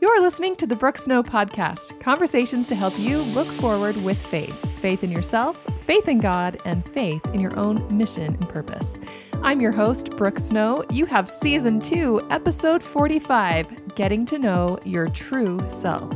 You're listening to the Brooke Snow Podcast conversations to help you look forward with faith faith in yourself, faith in God, and faith in your own mission and purpose. I'm your host, Brooke Snow. You have season two, episode 45 Getting to Know Your True Self.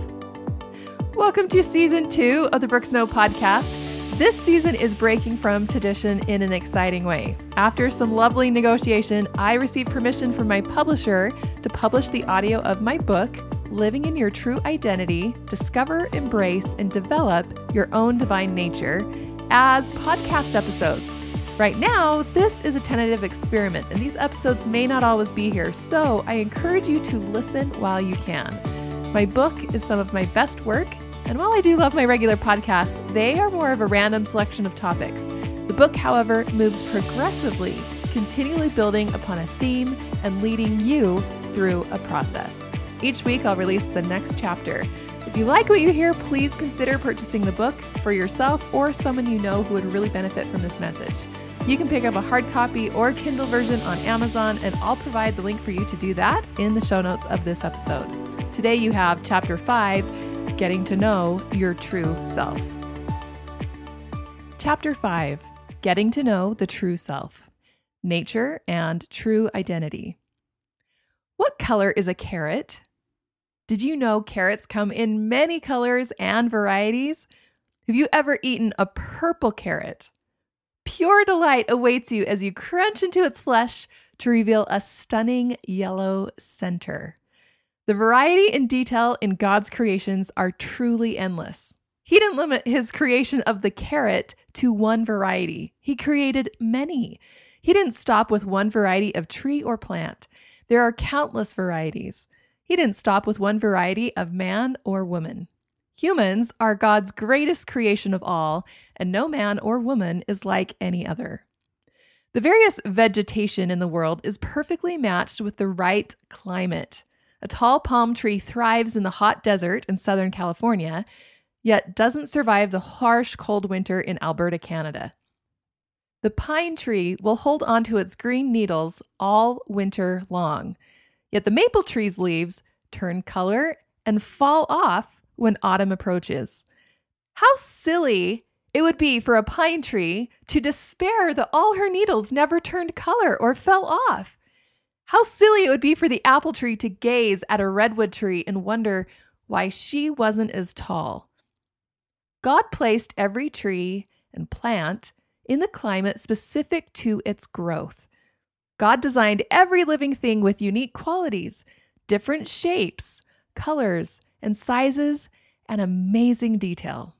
Welcome to season two of the Brooke Snow Podcast. This season is breaking from tradition in an exciting way. After some lovely negotiation, I received permission from my publisher to publish the audio of my book, Living in Your True Identity Discover, Embrace, and Develop Your Own Divine Nature, as podcast episodes. Right now, this is a tentative experiment, and these episodes may not always be here, so I encourage you to listen while you can. My book is some of my best work and while I do love my regular podcasts, they are more of a random selection of topics. The book, however, moves progressively, continually building upon a theme and leading you through a process. Each week, I'll release the next chapter. If you like what you hear, please consider purchasing the book for yourself or someone you know who would really benefit from this message. You can pick up a hard copy or Kindle version on Amazon, and I'll provide the link for you to do that in the show notes of this episode. Today, you have Chapter 5 Getting to Know Your True Self. Chapter 5 Getting to Know the True Self Nature and True Identity. What color is a carrot? Did you know carrots come in many colors and varieties? Have you ever eaten a purple carrot? Pure delight awaits you as you crunch into its flesh to reveal a stunning yellow center. The variety and detail in God's creations are truly endless. He didn't limit his creation of the carrot to one variety, he created many. He didn't stop with one variety of tree or plant. There are countless varieties. He didn't stop with one variety of man or woman. Humans are God's greatest creation of all, and no man or woman is like any other. The various vegetation in the world is perfectly matched with the right climate. A tall palm tree thrives in the hot desert in Southern California, yet doesn't survive the harsh cold winter in Alberta, Canada. The pine tree will hold onto its green needles all winter long, yet the maple tree's leaves turn color and fall off when autumn approaches. How silly it would be for a pine tree to despair that all her needles never turned color or fell off. How silly it would be for the apple tree to gaze at a redwood tree and wonder why she wasn't as tall. God placed every tree and plant in the climate specific to its growth. God designed every living thing with unique qualities, different shapes, colors, and sizes, and amazing detail.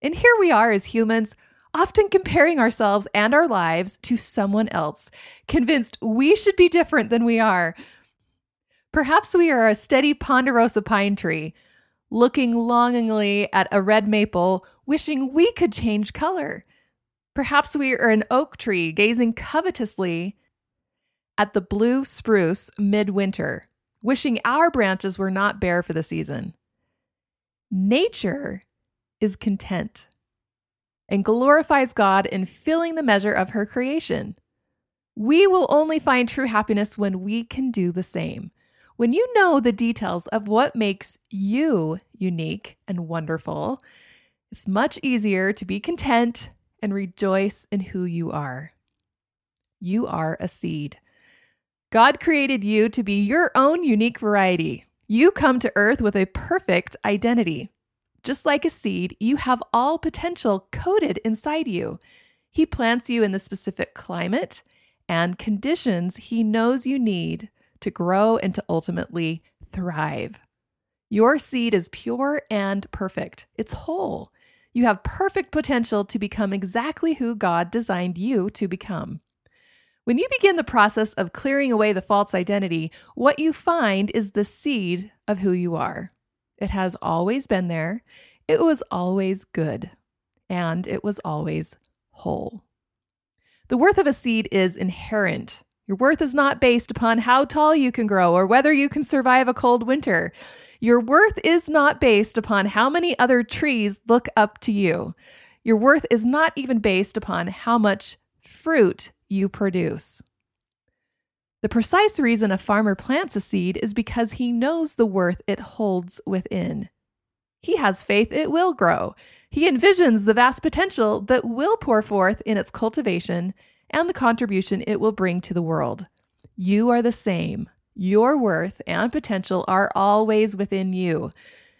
And here we are as humans often comparing ourselves and our lives to someone else, convinced we should be different than we are. Perhaps we are a steady ponderosa pine tree, looking longingly at a red maple, wishing we could change color. Perhaps we are an oak tree, gazing covetously at the blue spruce midwinter, wishing our branches were not bare for the season. Nature is content and glorifies God in filling the measure of her creation. We will only find true happiness when we can do the same. When you know the details of what makes you unique and wonderful, it's much easier to be content and rejoice in who you are. You are a seed. God created you to be your own unique variety. You come to earth with a perfect identity. Just like a seed, you have all potential coded inside you. He plants you in the specific climate and conditions he knows you need to grow and to ultimately thrive. Your seed is pure and perfect, it's whole. You have perfect potential to become exactly who God designed you to become. When you begin the process of clearing away the false identity, what you find is the seed of who you are. It has always been there. It was always good. And it was always whole. The worth of a seed is inherent. Your worth is not based upon how tall you can grow or whether you can survive a cold winter. Your worth is not based upon how many other trees look up to you. Your worth is not even based upon how much fruit you produce. The precise reason a farmer plants a seed is because he knows the worth it holds within. He has faith it will grow. He envisions the vast potential that will pour forth in its cultivation and the contribution it will bring to the world. You are the same. Your worth and potential are always within you.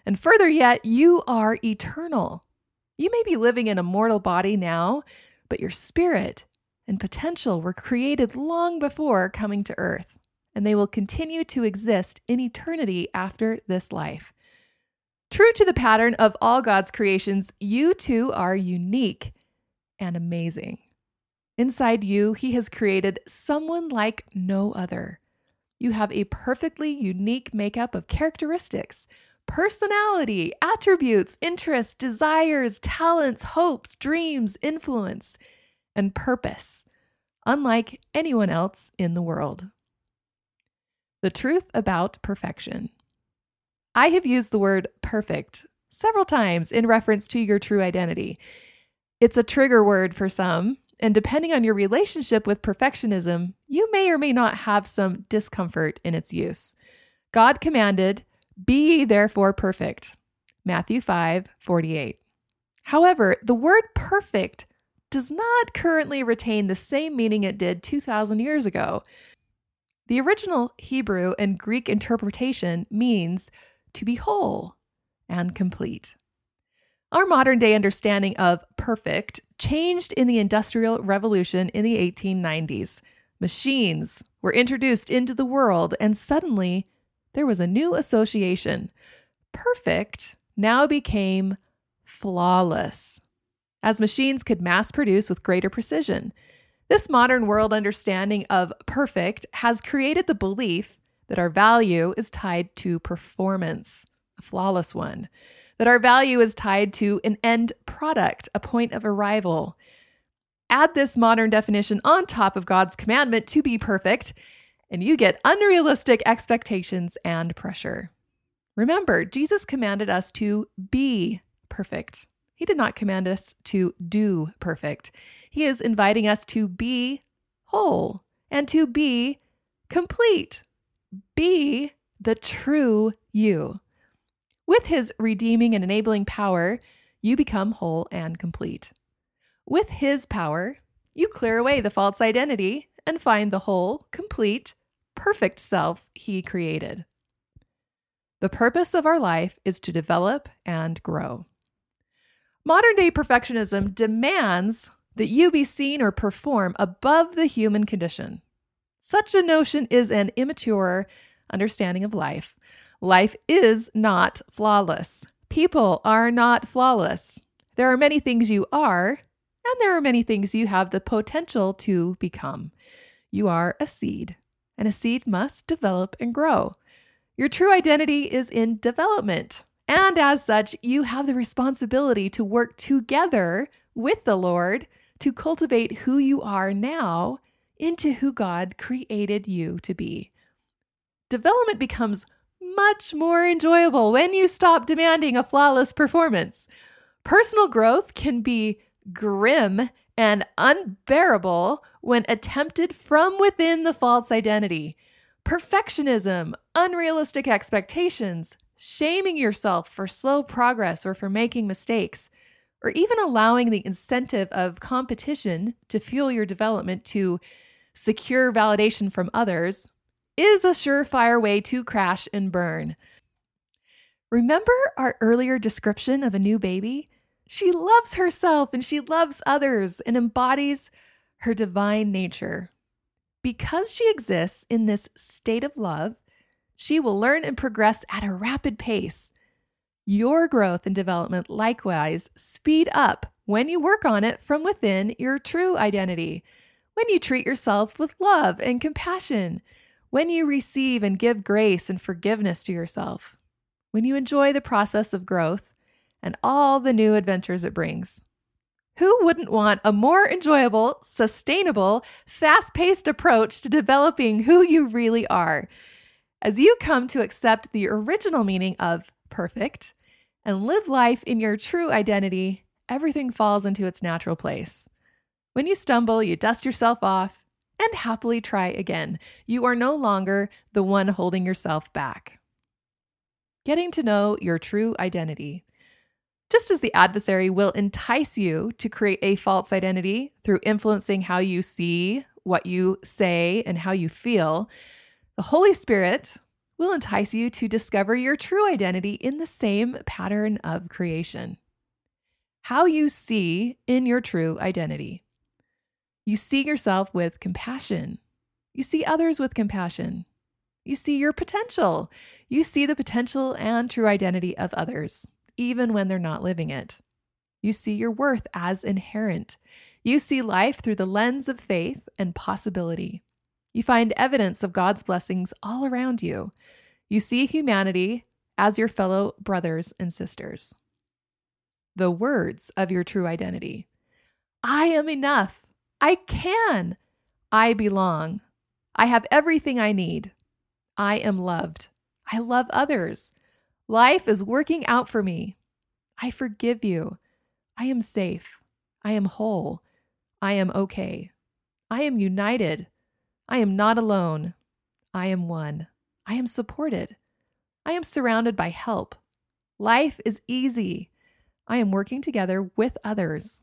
And further yet, you are eternal. You may be living in a mortal body now, but your spirit and potential were created long before coming to earth, and they will continue to exist in eternity after this life. True to the pattern of all God's creations, you too are unique and amazing. Inside you, He has created someone like no other. You have a perfectly unique makeup of characteristics, personality, attributes, interests, desires, talents, hopes, dreams, influence and purpose, unlike anyone else in the world. The truth about perfection. I have used the word perfect several times in reference to your true identity. It's a trigger word for some, and depending on your relationship with perfectionism, you may or may not have some discomfort in its use. God commanded, Be ye therefore perfect. Matthew 5 48. However, the word perfect does not currently retain the same meaning it did 2,000 years ago. The original Hebrew and Greek interpretation means to be whole and complete. Our modern day understanding of perfect changed in the Industrial Revolution in the 1890s. Machines were introduced into the world, and suddenly there was a new association. Perfect now became flawless as machines could mass produce with greater precision. This modern world understanding of perfect has created the belief that our value is tied to performance, a flawless one, that our value is tied to an end product, a point of arrival. Add this modern definition on top of God's commandment to be perfect, and you get unrealistic expectations and pressure. Remember, Jesus commanded us to be perfect. He did not command us to do perfect. He is inviting us to be whole and to be complete. Be the true you. With his redeeming and enabling power, you become whole and complete. With his power, you clear away the false identity and find the whole, complete, perfect self he created. The purpose of our life is to develop and grow. Modern day perfectionism demands that you be seen or perform above the human condition. Such a notion is an immature understanding of life. Life is not flawless. People are not flawless. There are many things you are, and there are many things you have the potential to become. You are a seed, and a seed must develop and grow. Your true identity is in development. And as such, you have the responsibility to work together with the Lord to cultivate who you are now into who God created you to be. Development becomes much more enjoyable when you stop demanding a flawless performance. Personal growth can be grim and unbearable when attempted from within the false identity. Perfectionism, unrealistic expectations, shaming yourself for slow progress or for making mistakes, or even allowing the incentive of competition to fuel your development to secure validation from others is a surefire way to crash and burn. Remember our earlier description of a new baby? She loves herself and she loves others and embodies her divine nature. Because she exists in this state of love, she will learn and progress at a rapid pace. Your growth and development likewise speed up when you work on it from within your true identity, when you treat yourself with love and compassion, when you receive and give grace and forgiveness to yourself, when you enjoy the process of growth and all the new adventures it brings. Who wouldn't want a more enjoyable, sustainable, fast paced approach to developing who you really are? As you come to accept the original meaning of perfect and live life in your true identity, everything falls into its natural place. When you stumble, you dust yourself off, and happily try again. You are no longer the one holding yourself back. Getting to know your true identity. Just as the adversary will entice you to create a false identity through influencing how you see, what you say, and how you feel, the Holy Spirit will entice you to discover your true identity in the same pattern of creation. How you see in your true identity. You see yourself with compassion. You see others with compassion. You see your potential. You see the potential and true identity of others, even when they're not living it. You see your worth as inherent. You see life through the lens of faith and possibility. You find evidence of God's blessings all around you. You see humanity as your fellow brothers and sisters. The words of your true identity I am enough. I can. I belong. I have everything I need. I am loved. I love others. Life is working out for me. I forgive you. I am safe. I am whole. I am okay. I am united. I am not alone. I am one. I am supported. I am surrounded by help. Life is easy. I am working together with others.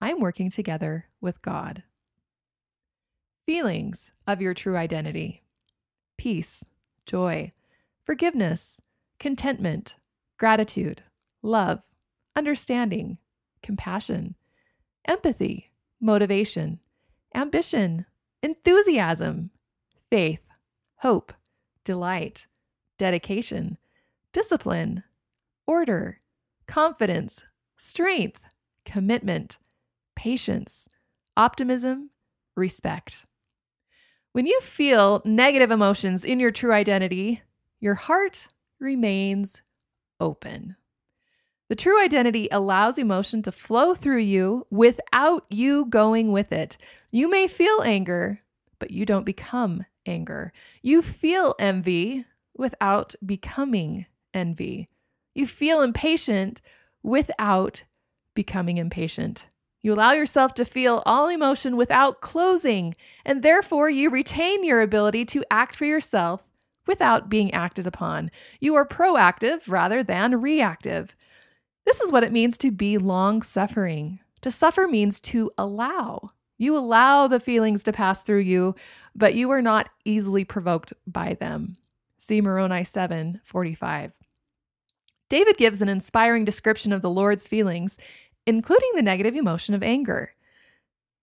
I am working together with God. Feelings of your true identity peace, joy, forgiveness, contentment, gratitude, love, understanding, compassion, empathy, motivation, ambition, enthusiasm, faith, hope, delight, dedication, discipline, order, confidence, strength, commitment, patience, optimism, respect. When you feel negative emotions in your true identity, your heart remains open. The true identity allows emotion to flow through you without you going with it. You may feel anger, but you don't become anger. You feel envy without becoming envy. You feel impatient without becoming impatient. You allow yourself to feel all emotion without closing, and therefore you retain your ability to act for yourself without being acted upon. You are proactive rather than reactive. This is what it means to be long suffering. To suffer means to allow. You allow the feelings to pass through you, but you are not easily provoked by them. See Moroni 7 45. David gives an inspiring description of the Lord's feelings, including the negative emotion of anger.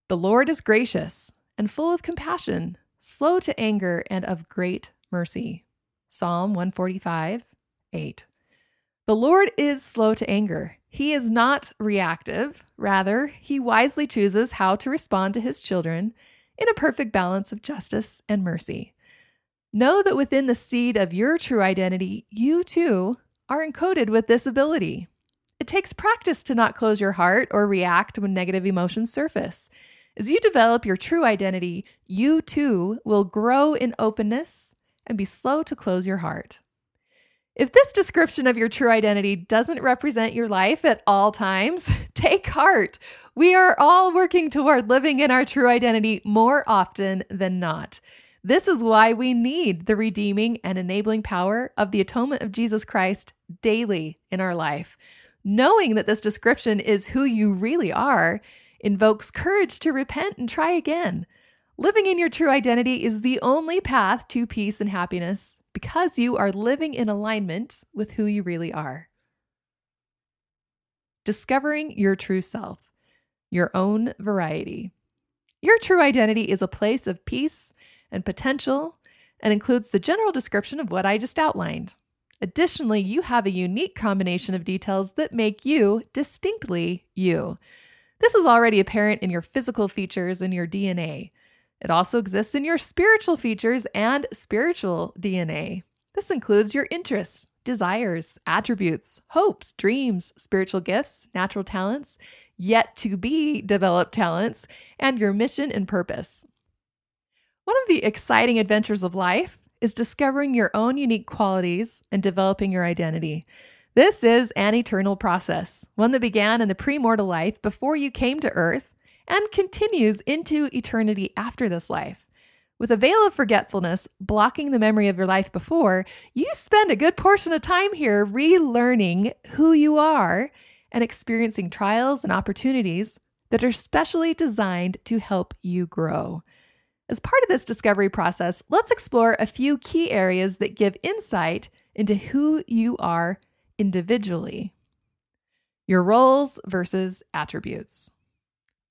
The Lord is gracious and full of compassion, slow to anger, and of great mercy. Psalm 145 8. The Lord is slow to anger. He is not reactive. Rather, he wisely chooses how to respond to his children in a perfect balance of justice and mercy. Know that within the seed of your true identity, you too are encoded with this ability. It takes practice to not close your heart or react when negative emotions surface. As you develop your true identity, you too will grow in openness and be slow to close your heart. If this description of your true identity doesn't represent your life at all times, take heart. We are all working toward living in our true identity more often than not. This is why we need the redeeming and enabling power of the atonement of Jesus Christ daily in our life. Knowing that this description is who you really are invokes courage to repent and try again. Living in your true identity is the only path to peace and happiness because you are living in alignment with who you really are. Discovering your true self, your own variety. Your true identity is a place of peace and potential and includes the general description of what I just outlined. Additionally, you have a unique combination of details that make you distinctly you. This is already apparent in your physical features and your DNA. It also exists in your spiritual features and spiritual DNA. This includes your interests, desires, attributes, hopes, dreams, spiritual gifts, natural talents, yet to be developed talents, and your mission and purpose. One of the exciting adventures of life is discovering your own unique qualities and developing your identity. This is an eternal process, one that began in the premortal life before you came to earth and continues into eternity after this life. With a veil of forgetfulness blocking the memory of your life before, you spend a good portion of time here relearning who you are and experiencing trials and opportunities that are specially designed to help you grow. As part of this discovery process, let's explore a few key areas that give insight into who you are individually. Your roles versus attributes.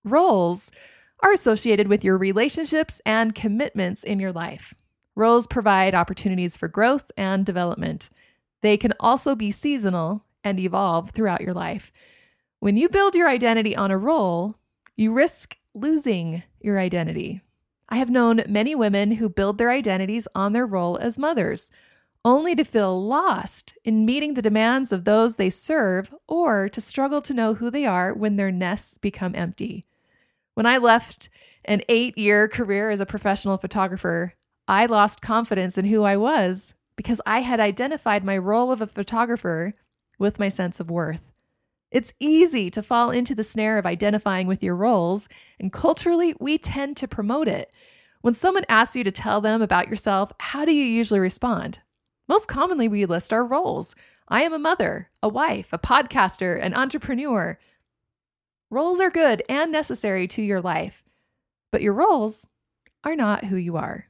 Roles are associated with your relationships and commitments in your life. Roles provide opportunities for growth and development. They can also be seasonal and evolve throughout your life. When you build your identity on a role, you risk losing your identity. I have known many women who build their identities on their role as mothers, only to feel lost in meeting the demands of those they serve or to struggle to know who they are when their nests become empty. When I left an eight year career as a professional photographer, I lost confidence in who I was because I had identified my role of a photographer with my sense of worth. It's easy to fall into the snare of identifying with your roles, and culturally, we tend to promote it. When someone asks you to tell them about yourself, how do you usually respond? Most commonly, we list our roles. I am a mother, a wife, a podcaster, an entrepreneur. Roles are good and necessary to your life, but your roles are not who you are.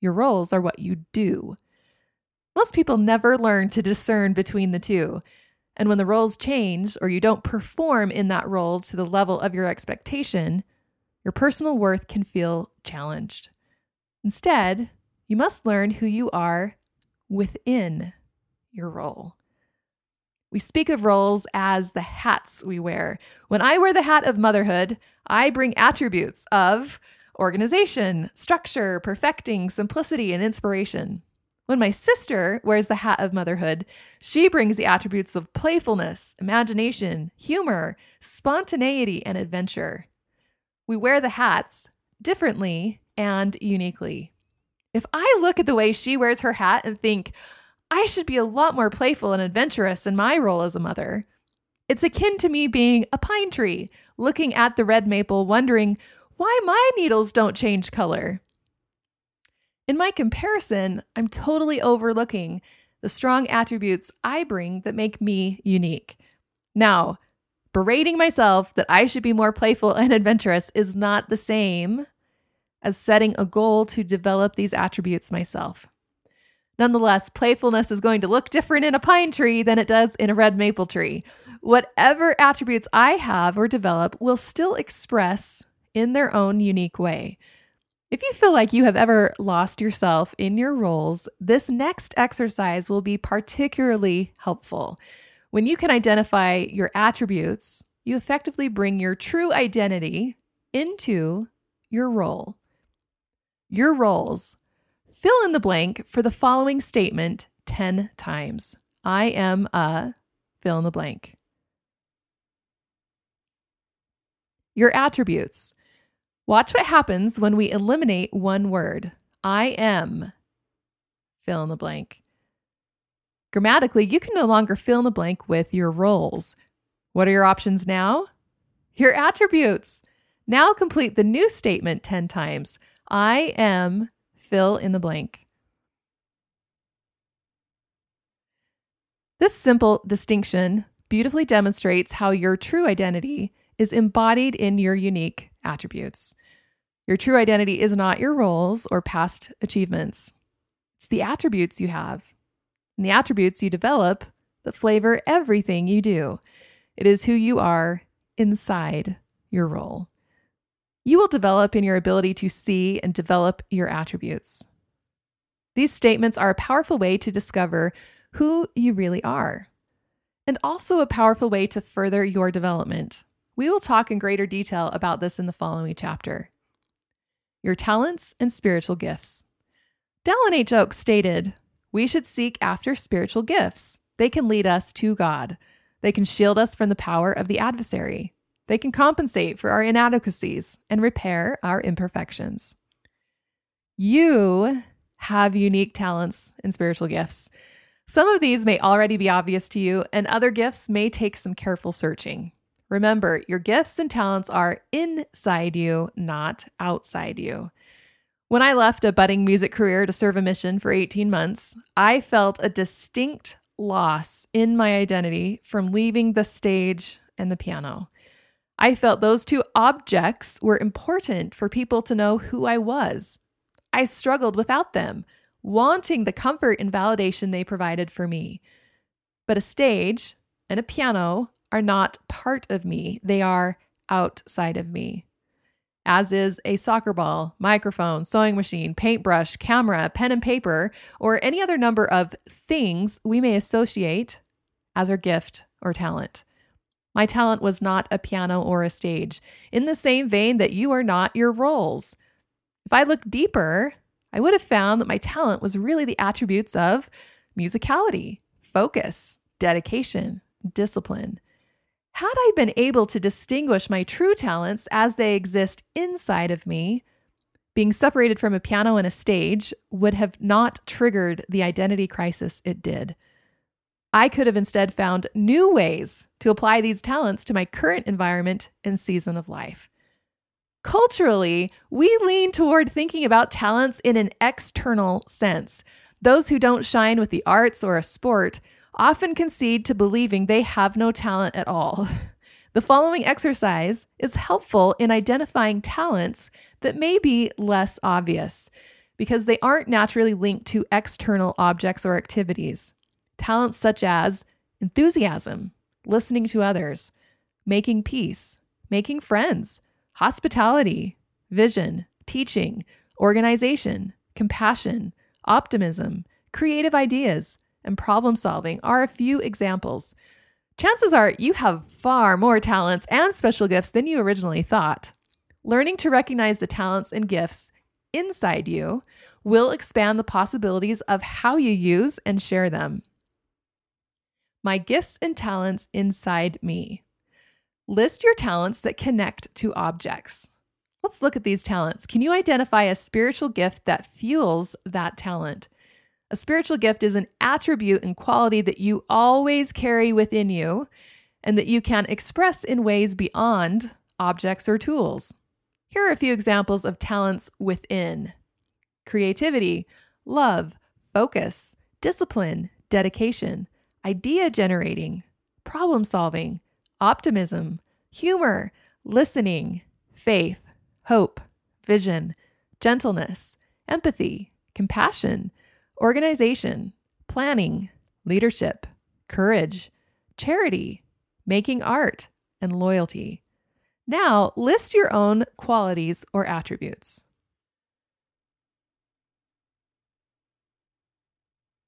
Your roles are what you do. Most people never learn to discern between the two. And when the roles change or you don't perform in that role to the level of your expectation, your personal worth can feel challenged. Instead, you must learn who you are within your role. We speak of roles as the hats we wear. When I wear the hat of motherhood, I bring attributes of organization, structure, perfecting, simplicity, and inspiration. When my sister wears the hat of motherhood, she brings the attributes of playfulness, imagination, humor, spontaneity, and adventure. We wear the hats differently and uniquely. If I look at the way she wears her hat and think, I should be a lot more playful and adventurous in my role as a mother. It's akin to me being a pine tree, looking at the red maple, wondering why my needles don't change color. In my comparison, I'm totally overlooking the strong attributes I bring that make me unique. Now, berating myself that I should be more playful and adventurous is not the same as setting a goal to develop these attributes myself. Nonetheless, playfulness is going to look different in a pine tree than it does in a red maple tree. Whatever attributes I have or develop will still express in their own unique way. If you feel like you have ever lost yourself in your roles, this next exercise will be particularly helpful. When you can identify your attributes, you effectively bring your true identity into your role. Your roles Fill in the blank for the following statement 10 times. I am a fill in the blank. Your attributes. Watch what happens when we eliminate one word. I am fill in the blank. Grammatically, you can no longer fill in the blank with your roles. What are your options now? Your attributes. Now complete the new statement 10 times. I am fill in the blank. This simple distinction beautifully demonstrates how your true identity is embodied in your unique attributes. Your true identity is not your roles or past achievements, it's the attributes you have. And the attributes you develop that flavor everything you do. It is who you are inside your role you will develop in your ability to see and develop your attributes. These statements are a powerful way to discover who you really are, and also a powerful way to further your development. We will talk in greater detail about this in the following chapter. Your talents and spiritual gifts. Dallin H. Oaks stated, We should seek after spiritual gifts. They can lead us to God. They can shield us from the power of the adversary. They can compensate for our inadequacies and repair our imperfections. You have unique talents and spiritual gifts. Some of these may already be obvious to you, and other gifts may take some careful searching. Remember, your gifts and talents are inside you, not outside you. When I left a budding music career to serve a mission for 18 months, I felt a distinct loss in my identity from leaving the stage and the piano. I felt those two objects were important for people to know who I was. I struggled without them, wanting the comfort and validation they provided for me. But a stage and a piano are not part of me, they are outside of me. As is a soccer ball, microphone, sewing machine, paintbrush, camera, pen and paper, or any other number of things we may associate as our gift or talent. My talent was not a piano or a stage, in the same vein that you are not your roles. If I looked deeper, I would have found that my talent was really the attributes of musicality, focus, dedication, discipline. Had I been able to distinguish my true talents as they exist inside of me, being separated from a piano and a stage would have not triggered the identity crisis it did. I could have instead found new ways to apply these talents to my current environment and season of life. Culturally, we lean toward thinking about talents in an external sense. Those who don't shine with the arts or a sport often concede to believing they have no talent at all. The following exercise is helpful in identifying talents that may be less obvious because they aren't naturally linked to external objects or activities. Talents such as enthusiasm, listening to others, making peace, making friends, hospitality, vision, teaching, organization, compassion, optimism, creative ideas, and problem solving are a few examples. Chances are you have far more talents and special gifts than you originally thought. Learning to recognize the talents and gifts inside you will expand the possibilities of how you use and share them. My gifts and talents inside me. List your talents that connect to objects. Let's look at these talents. Can you identify a spiritual gift that fuels that talent? A spiritual gift is an attribute and quality that you always carry within you and that you can express in ways beyond objects or tools. Here are a few examples of talents within creativity, love, focus, discipline, dedication, idea generating, problem solving, optimism, humor, listening, faith, hope, vision, gentleness, empathy, compassion organization, planning, leadership, courage, charity, making art, and loyalty. Now, list your own qualities or attributes.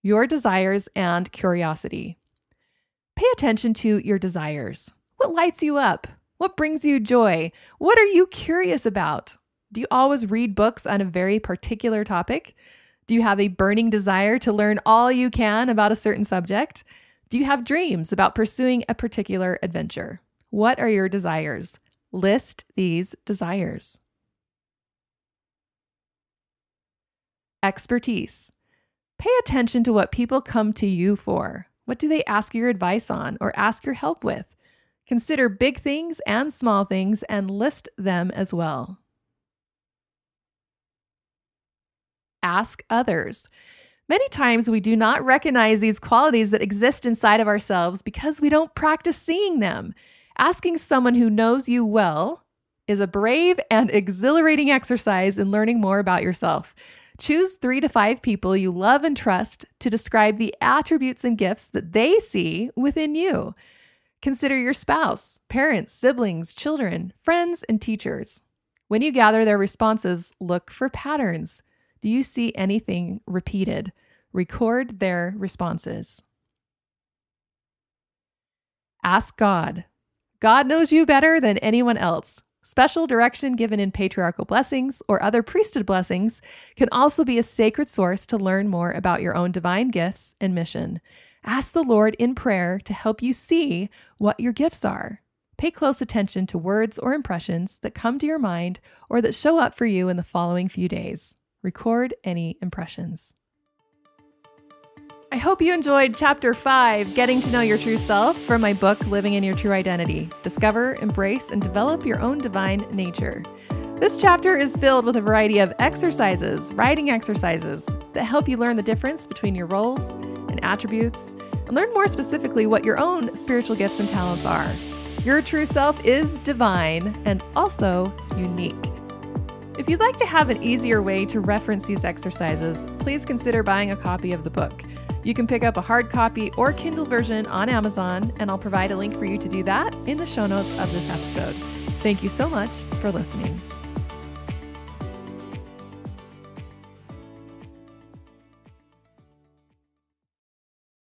Your desires and curiosity. Pay attention to your desires. What lights you up? What brings you joy? What are you curious about? Do you always read books on a very particular topic? Do you have a burning desire to learn all you can about a certain subject? Do you have dreams about pursuing a particular adventure? What are your desires? List these desires. Expertise. Pay attention to what people come to you for. What do they ask your advice on or ask your help with? Consider big things and small things and list them as well. ask others. Many times we do not recognize these qualities that exist inside of ourselves because we don't practice seeing them. Asking someone who knows you well is a brave and exhilarating exercise in learning more about yourself. Choose three to five people you love and trust to describe the attributes and gifts that they see within you. Consider your spouse, parents, siblings, children, friends, and teachers. When you gather their responses, look for patterns. Do you see anything repeated? Record their responses. Ask God. God knows you better than anyone else. Special direction given in patriarchal blessings or other priesthood blessings can also be a sacred source to learn more about your own divine gifts and mission. Ask the Lord in prayer to help you see what your gifts are. Pay close attention to words or impressions that come to your mind or that show up for you in the following few days. Record any impressions. I hope you enjoyed Chapter 5 Getting to Know Your True Self from my book, Living in Your True Identity. Discover, embrace, and develop your own divine nature. This chapter is filled with a variety of exercises, writing exercises, that help you learn the difference between your roles and attributes and learn more specifically what your own spiritual gifts and talents are. Your true self is divine and also unique. If you'd like to have an easier way to reference these exercises, please consider buying a copy of the book. You can pick up a hard copy or Kindle version on Amazon, and I'll provide a link for you to do that in the show notes of this episode. Thank you so much for listening.